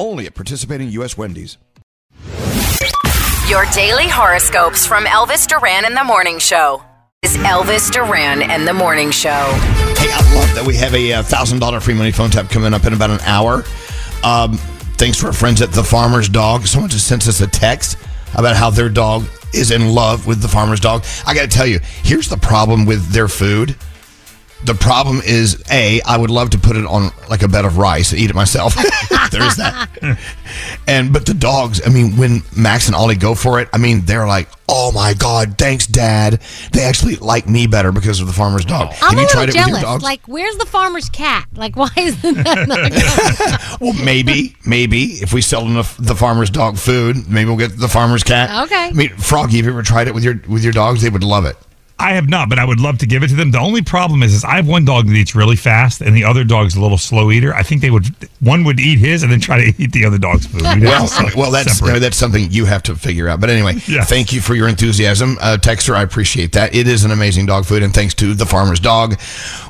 Only at participating U.S. Wendy's. Your daily horoscopes from Elvis Duran and the Morning Show. Is Elvis Duran and the Morning Show. Hey, I love that we have a uh, thousand dollar free money phone tap coming up in about an hour. Um, thanks to our friends at the Farmer's Dog. Someone just sent us a text about how their dog is in love with the Farmer's Dog. I got to tell you, here's the problem with their food. The problem is, a, I would love to put it on like a bed of rice and eat it myself. there is that. And but the dogs, I mean, when Max and Ollie go for it, I mean, they're like, "Oh my god, thanks, Dad." They actually like me better because of the farmer's dog. I'm Have a you little tried it with your jealous. dogs? Like, where's the farmer's cat? Like, why isn't that not well, maybe, maybe if we sell enough the farmer's dog food, maybe we'll get the farmer's cat. Okay. I mean, Froggy, have you ever tried it with your with your dogs? They would love it. I have not, but I would love to give it to them. The only problem is, is I have one dog that eats really fast, and the other dog's a little slow eater. I think they would one would eat his and then try to eat the other dog's food. We'd Well, well, that's separate. uh, that's something you have to figure out. But anyway, Yes. thank you for your enthusiasm, uh, Texter. I appreciate that. It is an amazing dog food, and thanks to the farmer's dog,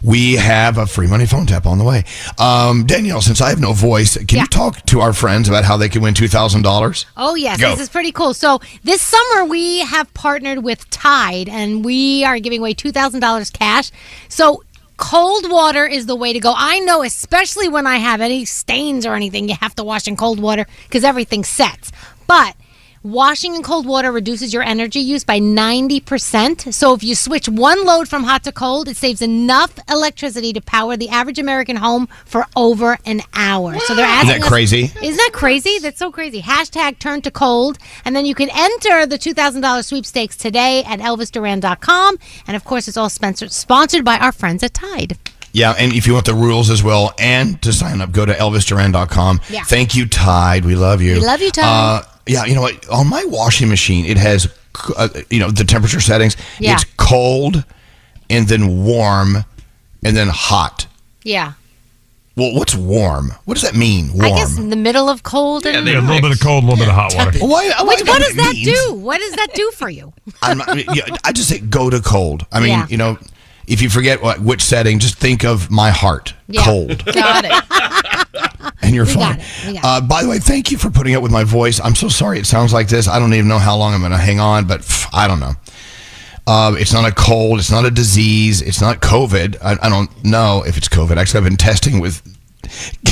we have a free money phone tap on the way. Um, Danielle, since I have no voice, can Yeah. you talk to our friends about how they can win two thousand dollars? Oh, yes. Go. This is pretty cool. So, this summer we have partnered with Tide and we are giving away $2,000 cash. So, cold water is the way to go. I know, especially when I have any stains or anything, you have to wash in cold water because everything sets. But Washing in cold water reduces your energy use by 90%. So if you switch one load from hot to cold, it saves enough electricity to power the average American home for over an hour. So they're asking that us- crazy? Isn't that crazy? That's so crazy. Hashtag turn to cold. And then you can enter the $2,000 sweepstakes today at elvisduran.com. And of course, it's all sponsored, sponsored by our friends at Tide. Yeah, and if you want the rules as well and to sign up, go to elvisduran.com. Yeah. Thank you, Tide. We love you. We love you, Tide. Uh, yeah, you know what? On my washing machine, it has, uh, you know, the temperature settings. Yeah. It's cold and then warm and then hot. Yeah. Well, what's warm? What does that mean? Warm. I guess in the middle of cold and Yeah, a little bit of cold, a little bit of hot water. Why- why- Which, what does that means- do? What does that do for you? I'm not, yeah, I just say go to cold. I mean, Yeah. you know, if you forget what which setting, just think of my heart, Yeah. cold, Got it. and you're We fine. it. We got Uh, by the way, thank you for putting up with my voice. I'm so sorry it sounds like this. I don't even know how long I'm going to hang on, but pff, I don't know. Uh, it's not a cold. It's not a disease. It's not COVID. I, I don't know if it's COVID. Actually, I've been testing with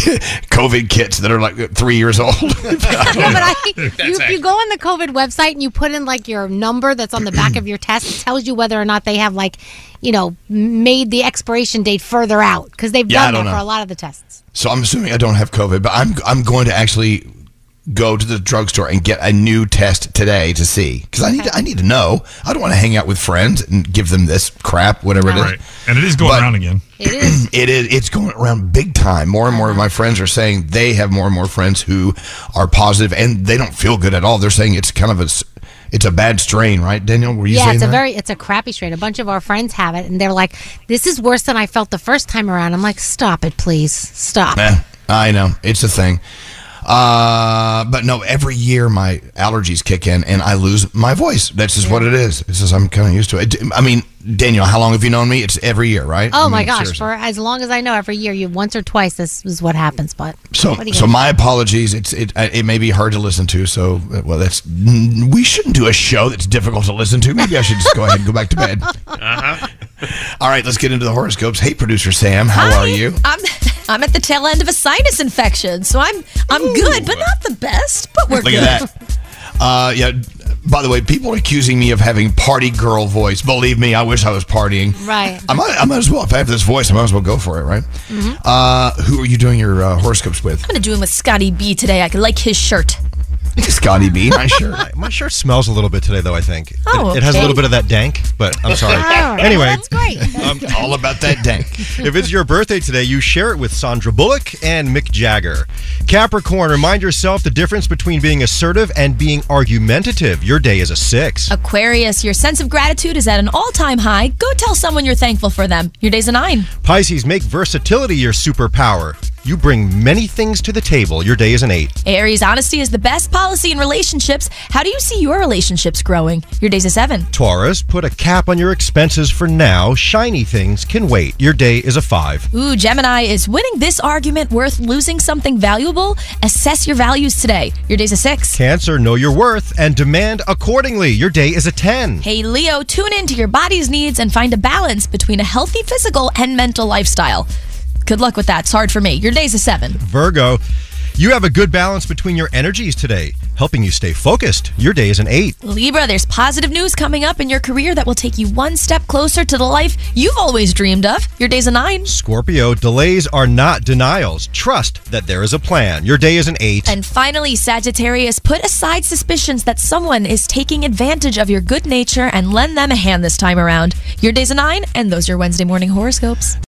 COVID kits that are like three years old. no, but I, you, if you go on the COVID website and you put in like your number that's on the back of your test, it tells you whether or not they have like, you know, made the expiration date further out because they've Yeah, done that don't for a lot of the tests. so I'm assuming I don't have COVID, but I'm I'm going to actually go to the drugstore and get a new test today to see because I need to, I need to know. I don't want to hang out with friends and give them this crap, whatever it is. Right. And it is going But- around again. It is. It is. It's going around big time. More and more of my friends are saying they have more and more friends who are positive, and they don't feel good at all. They're saying it's kind of a it's a bad strain, right, Danielle? Were you yeah, saying it's a that? very it's a crappy strain. A bunch of our friends have it, and they're like, "This is worse than I felt the first time around." I'm like, "Stop it, please, stop." Eh, I know it's a thing. Uh, but no, every year my allergies kick in and I lose my voice. That's just what it is. It's just I'm kind of used to it. I mean, Danielle, how long have you known me? It's every year, right? Oh I my gosh! seriously. For as long as I know, every year, you once or twice, this is what happens. But So, what are you so gonna my apologies. It's it it may be hard to listen to. So, well, that's we shouldn't do a show that's difficult to listen to. Maybe I should just go ahead and go back to bed. All right, let's get into the horoscopes. Hey, producer Sam, how Hi. are you? I'm I'm at the tail end of a sinus infection, so I'm I'm good, but not the best. But we're Look good. at that. Uh, yeah. By the way, people are accusing me of having party girl voice. Believe me, I wish I was partying. Right. I might, I might as well. If I have this voice, I might as well go for it, right? Mm-hmm. Uh, who are you doing your uh, horoscopes with? I'm gonna do him with Scotty B today. I could like his shirt. Scotty B. Nice shirt. My shirt smells a little bit today, though. I think Oh, it, it has a little bit of that dank, but I'm sorry. All right, anyway, well, that's great. um, All about that dank. if it's your birthday today, you share it with Sandra Bullock and Mick Jagger. Capricorn, remind yourself the difference between being assertive and being argumentative. Your day is a six. Aquarius, your sense of gratitude is at an all-time high. Go tell someone you're thankful for them. Your day's a nine. Pisces, make versatility your superpower. You bring many things to the table. Your day is an eight. Aries, honesty is the best policy in relationships. How do you see your relationships growing? Your day's a seven. Taurus, put a cap on your expenses for now. Shiny things can wait. Your day is a five. Ooh, Gemini, is winning this argument worth losing something valuable? Assess your values today. Your day's a six. Cancer, know your worth and demand accordingly. Your day is a 10. Hey, Leo, tune in to your body's needs and find a balance between a healthy physical and mental lifestyle. Good luck with that. It's hard for me. Your day's a seven. Virgo, you have a good balance between your energies today, helping you stay focused. Your day is an 8. Libra, there's positive news coming up in your career that will take you one step closer to the life you've always dreamed of. Your day's a nine. Scorpio, delays are not denials. Trust that there is a plan. Your day is an 8. And finally, Sagittarius, put aside suspicions that someone is taking advantage of your good nature and lend them a hand this time around. Your day's a nine, and those are your Wednesday morning horoscopes.